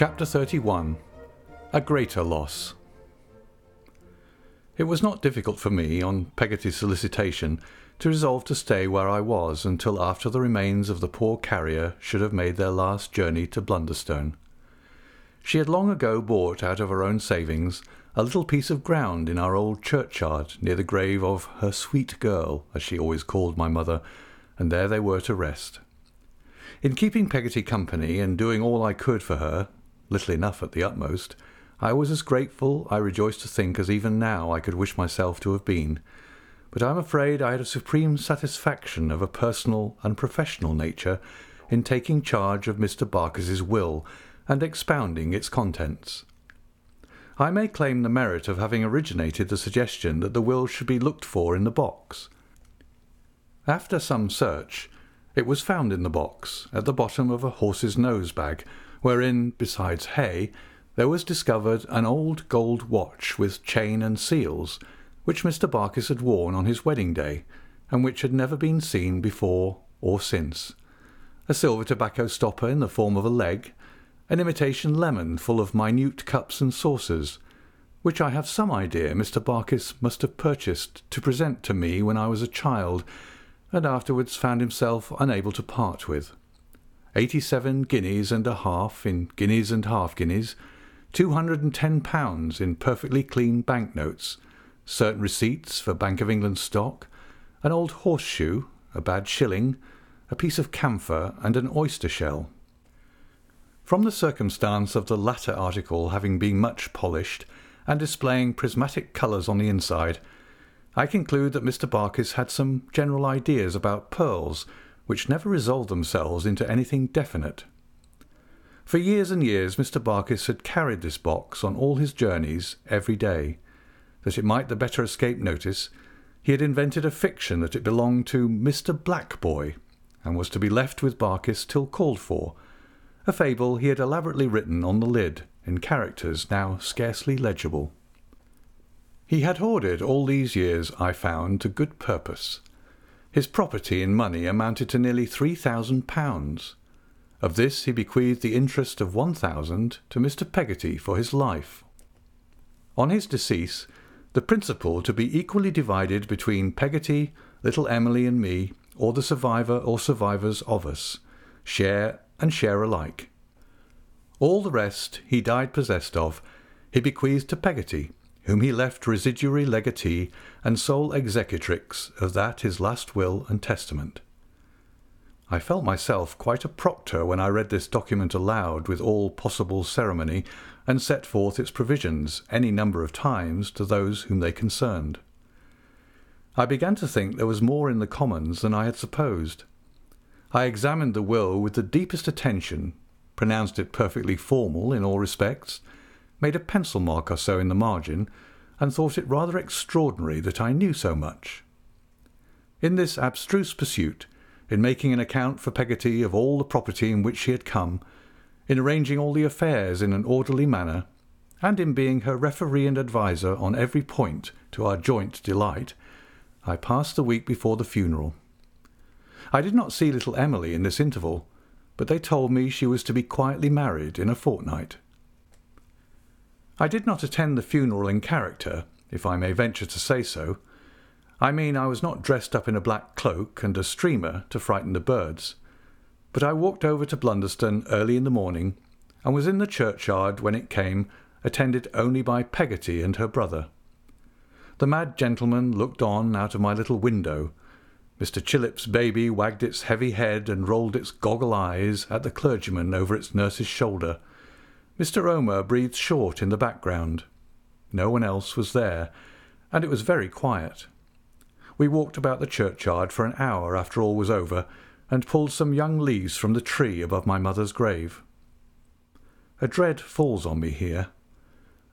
Chapter 31 A Greater Loss. It was not difficult for me, on Peggotty's solicitation, to resolve to stay where I was until after the remains of the poor carrier should have made their last journey to Blunderstone. She had long ago bought out of her own savings a little piece of ground in our old churchyard near the grave of her sweet girl, as she always called my mother, and there they were to rest. In keeping Peggotty company and doing all I could for her, little enough at the utmost, I was as grateful, I rejoice to think, as even now I could wish myself to have been. But I am afraid I had a supreme satisfaction of a personal and professional nature in taking charge of Mr. Barkis's will and expounding its contents. I may claim the merit of having originated the suggestion that the will should be looked for in the box. After some search, it was found in the box, at the bottom of a horse's nose bag, wherein, besides hay, there was discovered an old gold watch with chain and seals, which Mr. Barkis had worn on his wedding day, and which had never been seen before or since. A silver tobacco stopper in the form of a leg, an imitation lemon full of minute cups and saucers, which I have some idea Mr. Barkis must have purchased to present to me when I was a child, and afterwards found himself unable to part with eighty-seven guineas and a half in guineas and half guineas, two hundred and ten pounds in perfectly clean bank notes, certain receipts for Bank of England stock, an old horseshoe, a bad shilling, a piece of camphor, and an oyster shell. From the circumstance of the latter article having been much polished and displaying prismatic colours on the inside, I conclude that Mr. Barkis had some general ideas about pearls which never resolved themselves into anything definite. For years and years Mr. Barkis had carried this box on all his journeys every day. That it might the better escape notice, he had invented a fiction that it belonged to Mr. Blackboy, and was to be left with Barkis till called for, a fable he had elaborately written on the lid in characters now scarcely legible. He had hoarded all these years, I found, to good purpose. His property in money amounted to nearly three thousand pounds. Of this he bequeathed the interest of one thousand to Mr. Peggotty for his life. On his decease, the principal to be equally divided between Peggotty, little Emily, and me, or the survivor or survivors of us, share and share alike. All the rest he died possessed of, he bequeathed to Peggotty, whom he left residuary legatee and sole executrix of that his last will and testament. I felt myself quite a proctor when I read this document aloud with all possible ceremony, and set forth its provisions any number of times to those whom they concerned. I began to think there was more in the Commons than I had supposed. I examined the will with the deepest attention, pronounced it perfectly formal in all respects, made a pencil mark or so in the margin, and thought it rather extraordinary that I knew so much. In this abstruse pursuit, in making an account for Peggotty of all the property in which she had come, in arranging all the affairs in an orderly manner, and in being her referee and adviser on every point to our joint delight, I passed the week before the funeral. I did not see little Emily in this interval, but they told me she was to be quietly married in a fortnight. I did not attend the funeral in character, if I may venture to say so. I mean, I was not dressed up in a black cloak and a streamer to frighten the birds. But I walked over to Blunderstone early in the morning, and was in the churchyard when it came, attended only by Peggotty and her brother. The mad gentleman looked on out of my little window. Mr. Chillip's baby wagged its heavy head and rolled its goggle eyes at the clergyman over its nurse's shoulder, Mr. Omer breathed short in the background. No one else was there, and it was very quiet. We walked about the churchyard for an hour after all was over, and pulled some young leaves from the tree above my mother's grave. A dread falls on me here.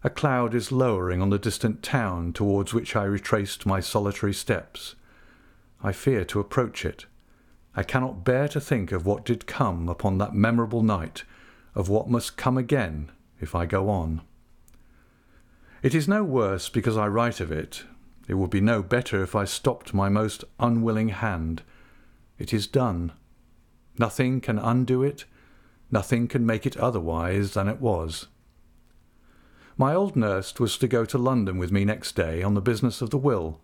A cloud is lowering on the distant town towards which I retraced my solitary steps. I fear to approach it. I cannot bear to think of what did come upon that memorable night of what must come again if I go on. It is no worse because I write of it. It would be no better if I stopped my most unwilling hand. It is done. Nothing can undo it, Nothing can make it otherwise than it was. My old nurse was to go to London with me next day on the business of the will.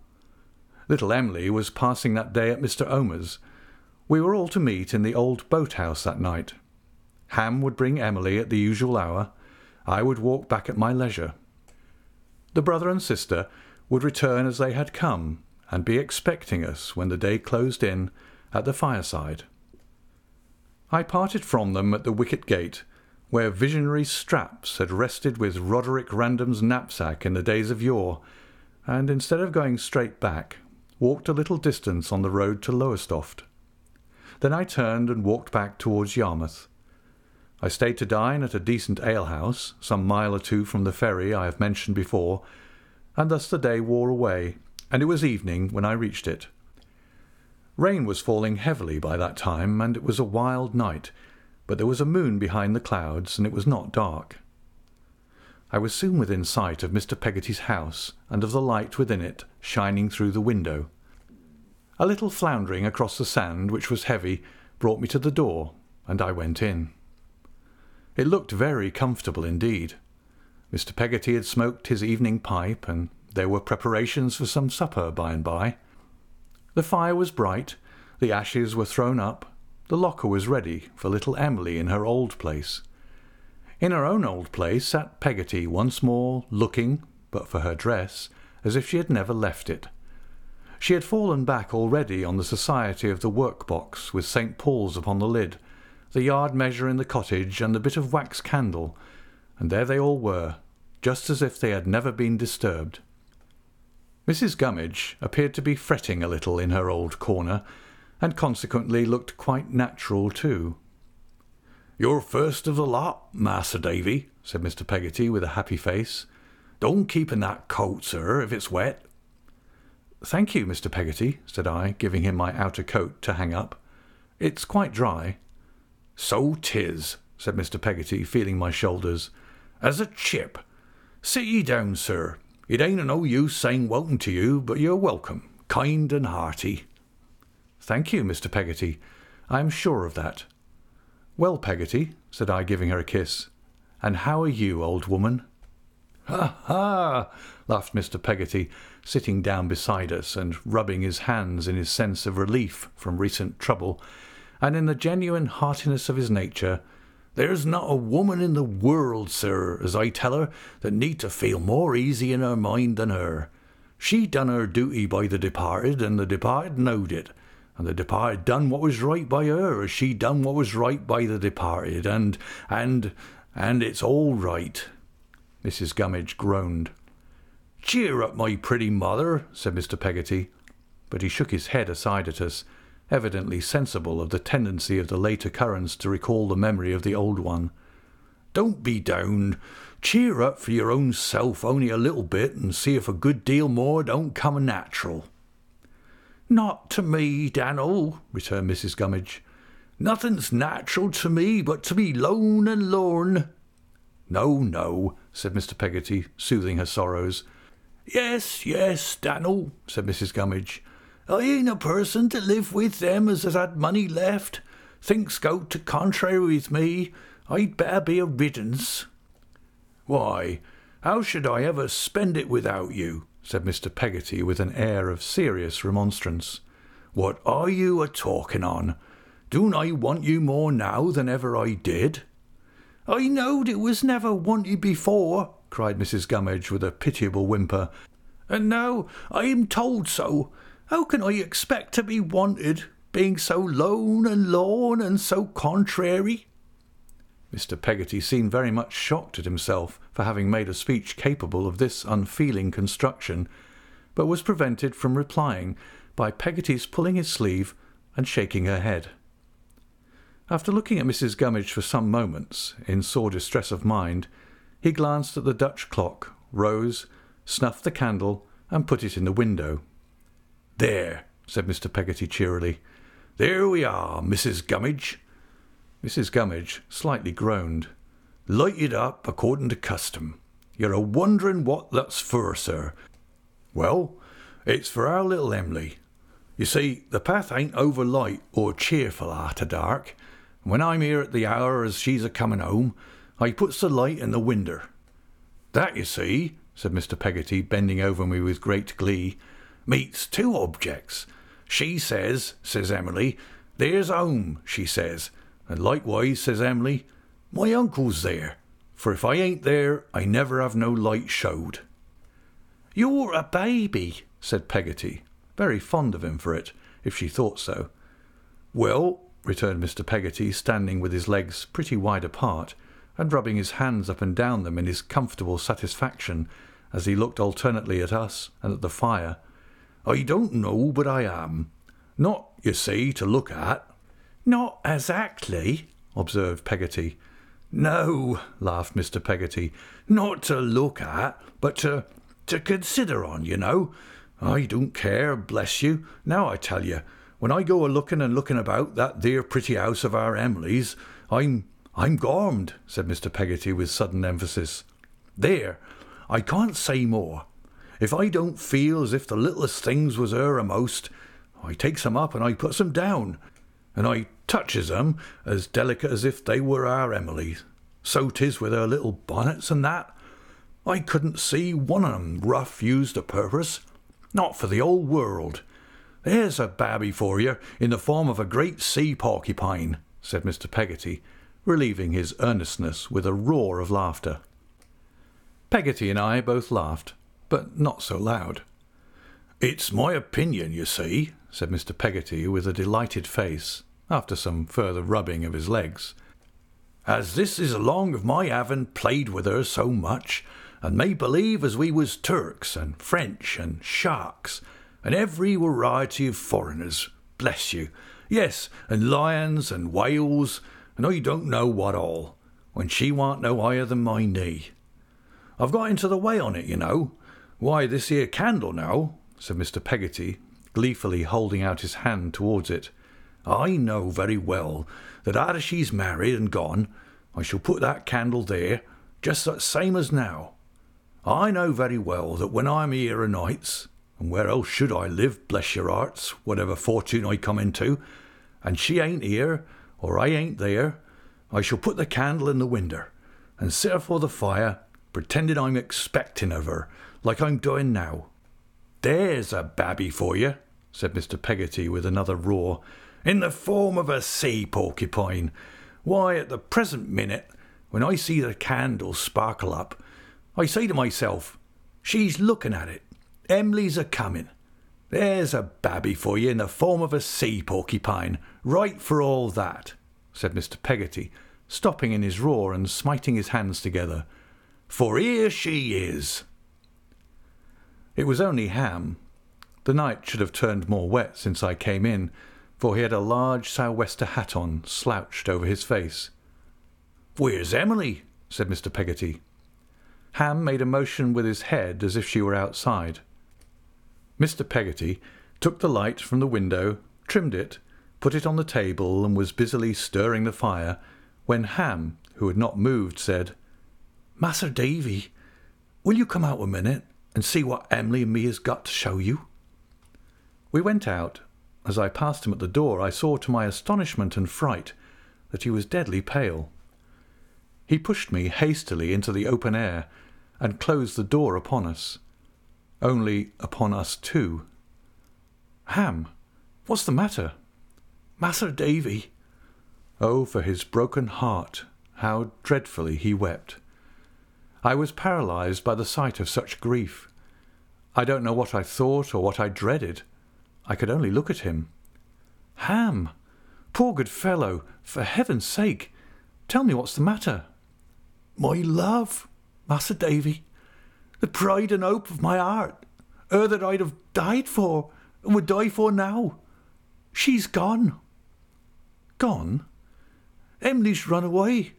Little Emily was passing that day at Mr. Omer's. We were all to meet in the old boat-house that night. Ham would bring Emily at the usual hour. I would walk back at my leisure. The brother and sister would return as they had come, and be expecting us when the day closed in at the fireside. I parted from them at the wicket gate, where visionary straps had rested with Roderick Random's knapsack in the days of yore, and instead of going straight back, walked a little distance on the road to Lowestoft. Then I turned and walked back towards Yarmouth. I stayed to dine at a decent alehouse, some mile or two from the ferry I have mentioned before, and thus the day wore away, and it was evening when I reached it. Rain was falling heavily by that time, and it was a wild night, but there was a moon behind the clouds, and it was not dark. I was soon within sight of Mr. Peggotty's house, and of the light within it shining through the window. A little floundering across the sand, which was heavy, brought me to the door, and I went in. It looked very comfortable indeed. Mr. Peggotty had smoked his evening pipe, and there were preparations for some supper by and by. The fire was bright, the ashes were thrown up, the locker was ready for little Emily in her old place. In her own old place sat Peggotty once more, looking, but for her dress, as if she had never left it. She had fallen back already on the society of the work-box with St. Paul's upon the lid, the yard measure in the cottage, and the bit of wax candle, and there they all were, just as if they had never been disturbed. Mrs. Gummidge appeared to be fretting a little in her old corner, and consequently looked quite natural too. You're first of the lot, Master Davy, said Mr. Peggotty with a happy face. Don't keep in that coat, sir, if it's wet. Thank you, Mr. Peggotty, said I, giving him my outer coat to hang up. It's quite dry. So 'tis, said Mr. Peggotty, feeling my shoulders. As a chip. Sit ye down, sir. It ain't o no use saying welcome to you, but you're welcome, kind and hearty. Thank you, Mr. Peggotty. I am sure of that. Well, Peggotty, said I, giving her a kiss, and how are you, old woman? Ha ha! laughed Mr. Peggotty, sitting down beside us and rubbing his hands in his sense of relief from recent trouble, and in the genuine heartiness of his nature. There's not a woman in the world, sir, as I tell her, that need to feel more easy in her mind than her. She done her duty by the departed, and the departed knowed it, and the departed done what was right by her, as she done what was right by the departed, and and and it's all right. Mrs. Gummidge groaned. Cheer up, my pretty mother, said Mr. Peggotty, but he shook his head aside at us, evidently sensible of the tendency of the late occurrence to recall the memory of the old one. Don't be down. Cheer up for your own self only a little bit, and see if a good deal more don't come natural. Not to me, Dan'l, returned Mrs. Gummidge. Nothing's natural to me but to be lone and lorn. No, no, said Mr. Peggotty, soothing her sorrows. Yes, yes, Dan'l, said Mrs. Gummidge. I ain't a person to live with them as has had money left. Thinks go to contrary with me. I'd better be a riddance. Why, how should I ever spend it without you? said Mr. Peggotty with an air of serious remonstrance. What are you a talking on? Don't I want you more now than ever I did? I knowed it was never wanted before, cried Mrs. Gummidge with a pitiable whimper, and now I am told so. How can I expect to be wanted, being so lone and lorn and so contrary? Mr. Peggotty seemed very much shocked at himself for having made a speech capable of this unfeeling construction, but was prevented from replying by Peggotty's pulling his sleeve and shaking her head. After looking at Mrs. Gummidge for some moments, in sore distress of mind, he glanced at the Dutch clock, rose, snuffed the candle, and put it in the window. There, said Mr. Peggotty cheerily. There we are, Mrs. Gummidge. Mrs. Gummidge slightly groaned. Lighted up according to custom. You're a wondering what that's for, sir. Well, it's for our little Em'ly. You see, the path ain't over light or cheerful arter dark, When I'm here at the hour as she's a coming home, I puts the light in the winder. That, you see, said Mr. Peggotty, bending over me with great glee, meets two objects. She says, says Emily, there's home, she says, and likewise, says Emily, my uncle's there, for if I ain't there, I never have no light showed. You're a baby, said Peggotty, very fond of him for it, if she thought so. Well, returned Mr. Peggotty, standing with his legs pretty wide apart, and rubbing his hands up and down them in his comfortable satisfaction as he looked alternately at us and at the fire. I don't know but I am. Not, you see, to look at. Not exactly, observed Peggotty. No, laughed Mr. Peggotty, not to look at, but to to consider on, you know. I don't care, bless you. Now I tell you, when I go a looking and looking about that dear pretty house of our Emily's, I'm I'm gormed, said Mr. Peggotty with sudden emphasis. There, I can't say more. If I don't feel as if the littlest things was her a'most, I takes 'em up and I puts 'em down, and I touches 'em as delicate as if they were our Emily's. So 'tis with her little bonnets and that. I couldn't see one of 'em rough used a purpose, not for the old world. There's a babby for you in the form of a great sea porcupine, said Mr. Peggotty, relieving his earnestness with a roar of laughter. Peggotty and I both laughed, but not so loud. It's my opinion, you see, said Mr. Peggotty with a delighted face, after some further rubbing of his legs, as this is along of my having played with her so much, and made believe as we was Turks and French and sharks, and every variety of foreigners, bless you, yes, and lions and whales, and I don't know what all, when she warn't no higher than my knee. I've got into the way on it, you know. Why, this here candle now, said Mr. Peggotty, gleefully holding out his hand towards it. I know very well that after she's married and gone, I shall put that candle there, just the same as now. I know very well that when I'm here o' nights, and where else should I live, bless your hearts, whatever fortune I come into, and she ain't here, or I ain't there, I shall put the candle in the winder, and sit afore the fire, pretending I'm expecting of her, like I'm doing now. There's a babby for you, said Mr. Peggotty with another roar, in the form of a sea porcupine. Why, at the present minute, when I see the candle sparkle up, I say to myself, she's looking at it. Emily's a coming. There's a babby for you in the form of a sea porcupine, right for all that, said Mr. Peggotty, stopping in his roar and smiting his hands together. For here she is. It was only Ham. The night should have turned more wet since I came in, for he had a large sou'wester hat on, slouched over his face. Where's Emily? said Mr. Peggotty. Ham made a motion with his head as if she were outside. Mr. Peggotty took the light from the window, trimmed it, put it on the table, and was busily stirring the fire, when Ham, who had not moved, said, Mas'r Davy, will you come out a minute and see what Emily and me has got to show you? We went out. As I passed him at the door, I saw to my astonishment and fright that he was deadly pale. He pushed me hastily into the open air and closed the door upon us only upon us two. Ham, what's the matter? Mas'r Davy. Oh, for his broken heart, how dreadfully he wept. I was paralyzed by the sight of such grief. I don't know what I thought or what I dreaded. I could only look at him. Ham, poor good fellow, for heaven's sake, tell me what's the matter. My love, Mas'r Davy, the pride and hope of my heart, her that I'd have died for and would die for now. She's gone. Gone? Emily's run away.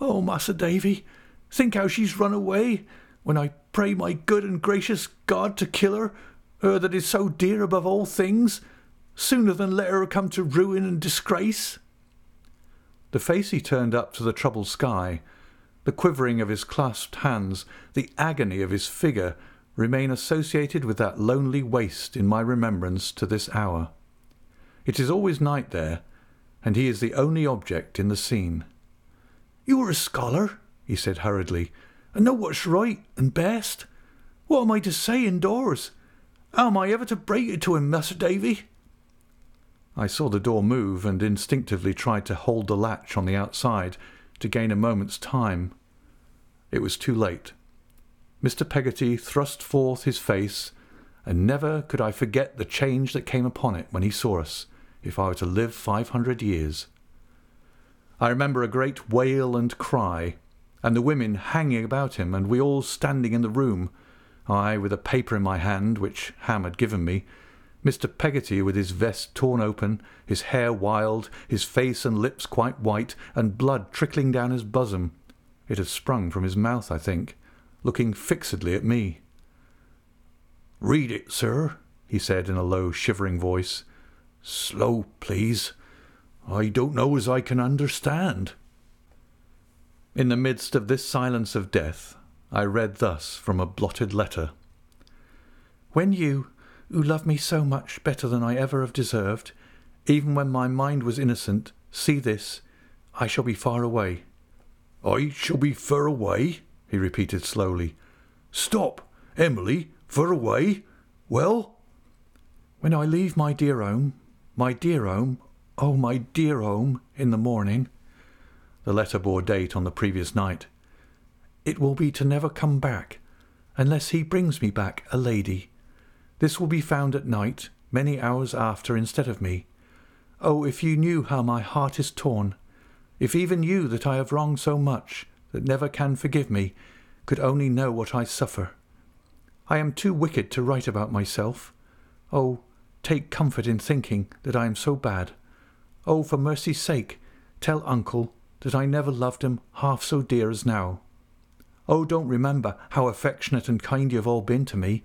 Oh, Mas'r Davy, think how she's run away when I pray my good and gracious God to kill her, her that is so dear above all things, sooner than let her come to ruin and disgrace. The face he turned up to the troubled sky the quivering of his clasped hands, the agony of his figure, remain associated with that lonely waste in my remembrance to this hour. It is always night there, and he is the only object in the scene. You are a scholar, he said hurriedly, and know what's right and best. What am I to say indoors? How am I ever to break it to him, Master Davy? I saw the door move and instinctively tried to hold the latch on the outside to gain a moment's time. It was too late. Mr. Peggotty thrust forth his face, and never could I forget the change that came upon it when he saw us, if I were to live five hundred years. I remember a great wail and cry, and the women hanging about him, and we all standing in the room, I with a paper in my hand which Ham had given me, Mr. Peggotty with his vest torn open, his hair wild, his face and lips quite white, and blood trickling down his bosom. It had sprung from his mouth, I think, looking fixedly at me. Read it, sir, he said in a low, shivering voice. Slow, please. I don't know as I can understand. In the midst of this silence of death, I read thus from a blotted letter. When you, who love me so much better than I ever have deserved, even when my mind was innocent, see this, I shall be far away. I shall be far away, he repeated slowly. Stop, Emily, far away? Well? When I leave my dear home, my dear home, oh, my dear home, in the morning. The letter bore date on the previous night. It will be to never come back, unless he brings me back a lady. This will be found at night, many hours after, instead of me. Oh, if you knew how my heart is torn, if even you that I have wronged so much, that never can forgive me, could only know what I suffer. I am too wicked to write about myself. Oh, take comfort in thinking that I am so bad. Oh, for mercy's sake, tell uncle that I never loved him half so dear as now. Oh, don't remember how affectionate and kind you have all been to me.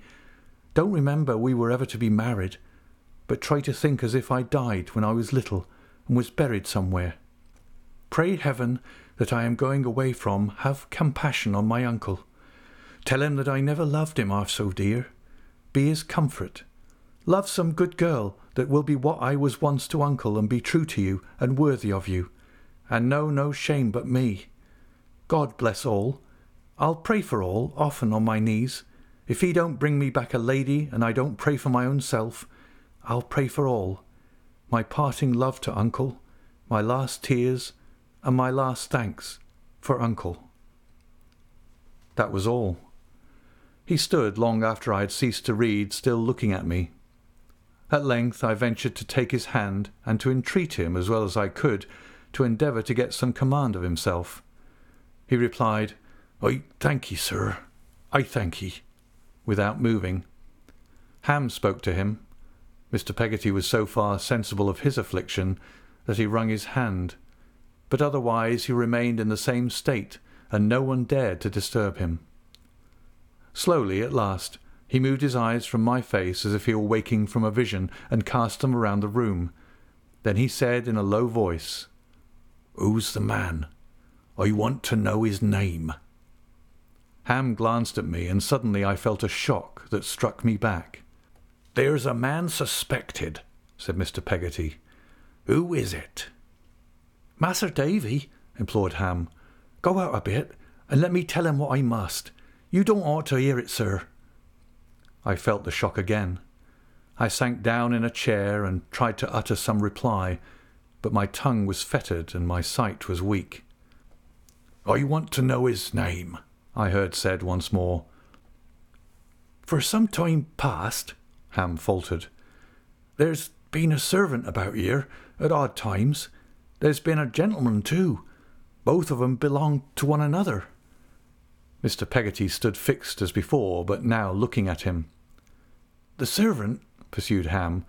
Don't remember we were ever to be married, but try to think as if I died when I was little and was buried somewhere. Pray heaven that I am going away from have compassion on my uncle. Tell him that I never loved him half so dear. Be his comfort. Love some good girl that will be what I was once to uncle and be true to you and worthy of you, and know no shame but me. God bless all. I'll pray for all, often on my knees, if he don't bring me back a lady and I don't pray for my own self, I'll pray for all. My parting love to uncle, my last tears, and my last thanks for uncle. That was all. He stood long after I had ceased to read, still looking at me. At length I ventured to take his hand and to entreat him as well as I could to endeavour to get some command of himself. He replied, I thank ye, sir. I thank ye without moving. Ham spoke to him. Mr. Peggotty was so far sensible of his affliction that he wrung his hand, but otherwise he remained in the same state, and no one dared to disturb him. Slowly, at last, he moved his eyes from my face as if he were waking from a vision, and cast them around the room. Then he said in a low voice, Who's the man? I want to know his name. Ham glanced at me, and suddenly I felt a shock that struck me back. There's a man suspected, said Mr. Peggotty. Who is it? Mas'r Davy, implored Ham, go out a bit and let me tell him what I must. You don't ought to hear it, sir. I felt the shock again. I sank down in a chair and tried to utter some reply, but my tongue was fettered and my sight was weak. I want to know his name, I heard said once more. For some time past, Ham faltered, there's been a servant about here at odd times. There's been a gentleman too. Both of 'em belong to one another. Mr. Peggotty stood fixed as before, but now looking at him. The servant, pursued Ham,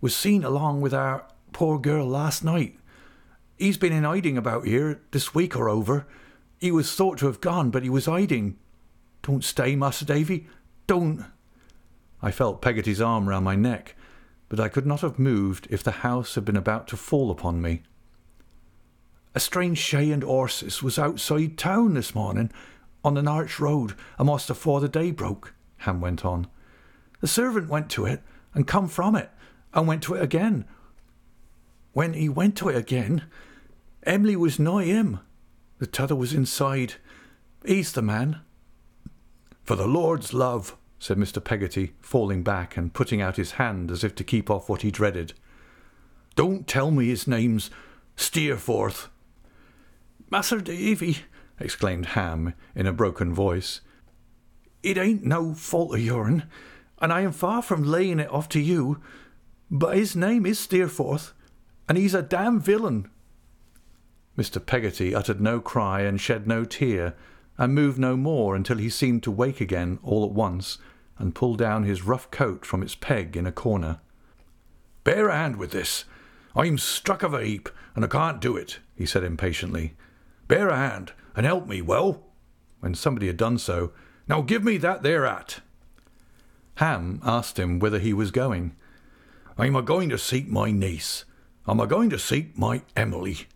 was seen along with our poor girl last night. He's been in hiding about here this week or over, he was thought to have gone, but he was hiding. Don't stay, Master Davy. Don't. I felt Peggotty's arm round my neck, but I could not have moved if the house had been about to fall upon me. A strange shay and horses was outside town this morning, on Norwich road, a'most afore the day broke, Ham went on. The servant went to it, and come from it, and went to it again. When he went to it again, Emily was nigh him. The t'other was inside. He's the man. For the Lord's love, said Mr. Peggotty, falling back and putting out his hand as if to keep off what he dreaded. Don't tell me his name's Steerforth. Mas'r Davy, exclaimed Ham in a broken voice, it ain't no fault of yourn, and I am far from laying it off to you, but his name is Steerforth, and he's a damn villain. Mr. Peggotty uttered no cry and shed no tear, and moved no more until he seemed to wake again all at once, and pulled down his rough coat from its peg in a corner. Bear a hand with this. I'm struck of a heap, and I can't do it, he said impatiently. Bear a hand, and help me, well? When somebody had done so, now give me that there hat. Ham asked him whither he was going. I'm a going to seek my niece. I'm I going to seek my Emily.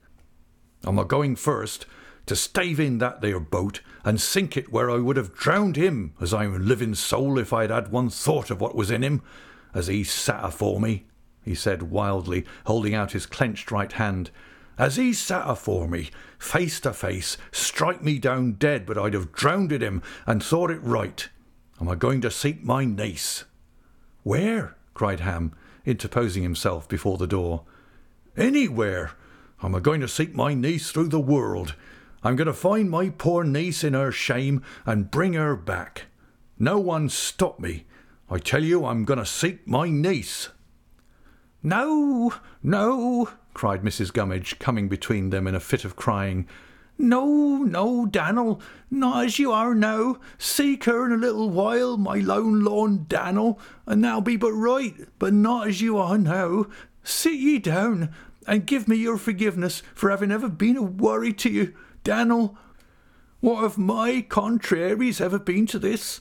I'm I going first to stave in that there boat and sink it where I would have drowned him as I'm living soul if I'd had one thought of what was in him, as he sat afore me, he said wildly, holding out his clenched right hand. As he sat afore me, face to face, strike me down dead, but I'd have drowned him and thought it right. Am I going to seek my niece? Where? cried Ham, interposing himself before the door. Anywhere. I'm a going to seek my niece through the world. I'm going to find my poor niece in her shame and bring her back. No one stop me. I tell you, I'm going to seek my niece. No, no, cried Mrs. Gummidge, coming between them in a fit of crying. No, no, Dan'l, not as you are now. Seek her in a little while, my lone lorn Dan'l, and that'll be but right, but not as you are now. Sit ye down, and give me your forgiveness for having ever been a worry to you. Dan'l, what have my contraries ever been to this?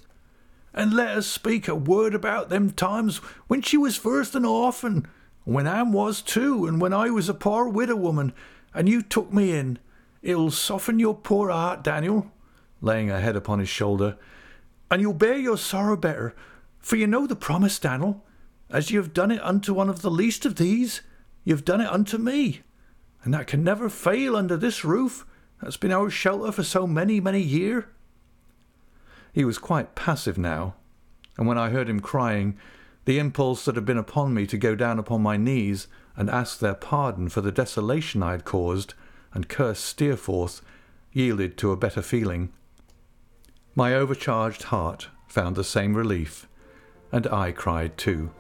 And let us speak a word about them times when she was first an orphan, when Ham was too, and when I was a poor widow woman, and you took me in. It'll soften your poor heart, Daniel, laying her head upon his shoulder, and you'll bear your sorrow better, for you know the promise, Daniel. As you have done it unto one of the least of these, you have done it unto me, and that can never fail under this roof that's been our shelter for so many, many year. He was quite passive now, and when I heard him crying, the impulse that had been upon me to go down upon my knees and ask their pardon for the desolation I had caused and curse Steerforth yielded to a better feeling. My overcharged heart found the same relief, and I cried too.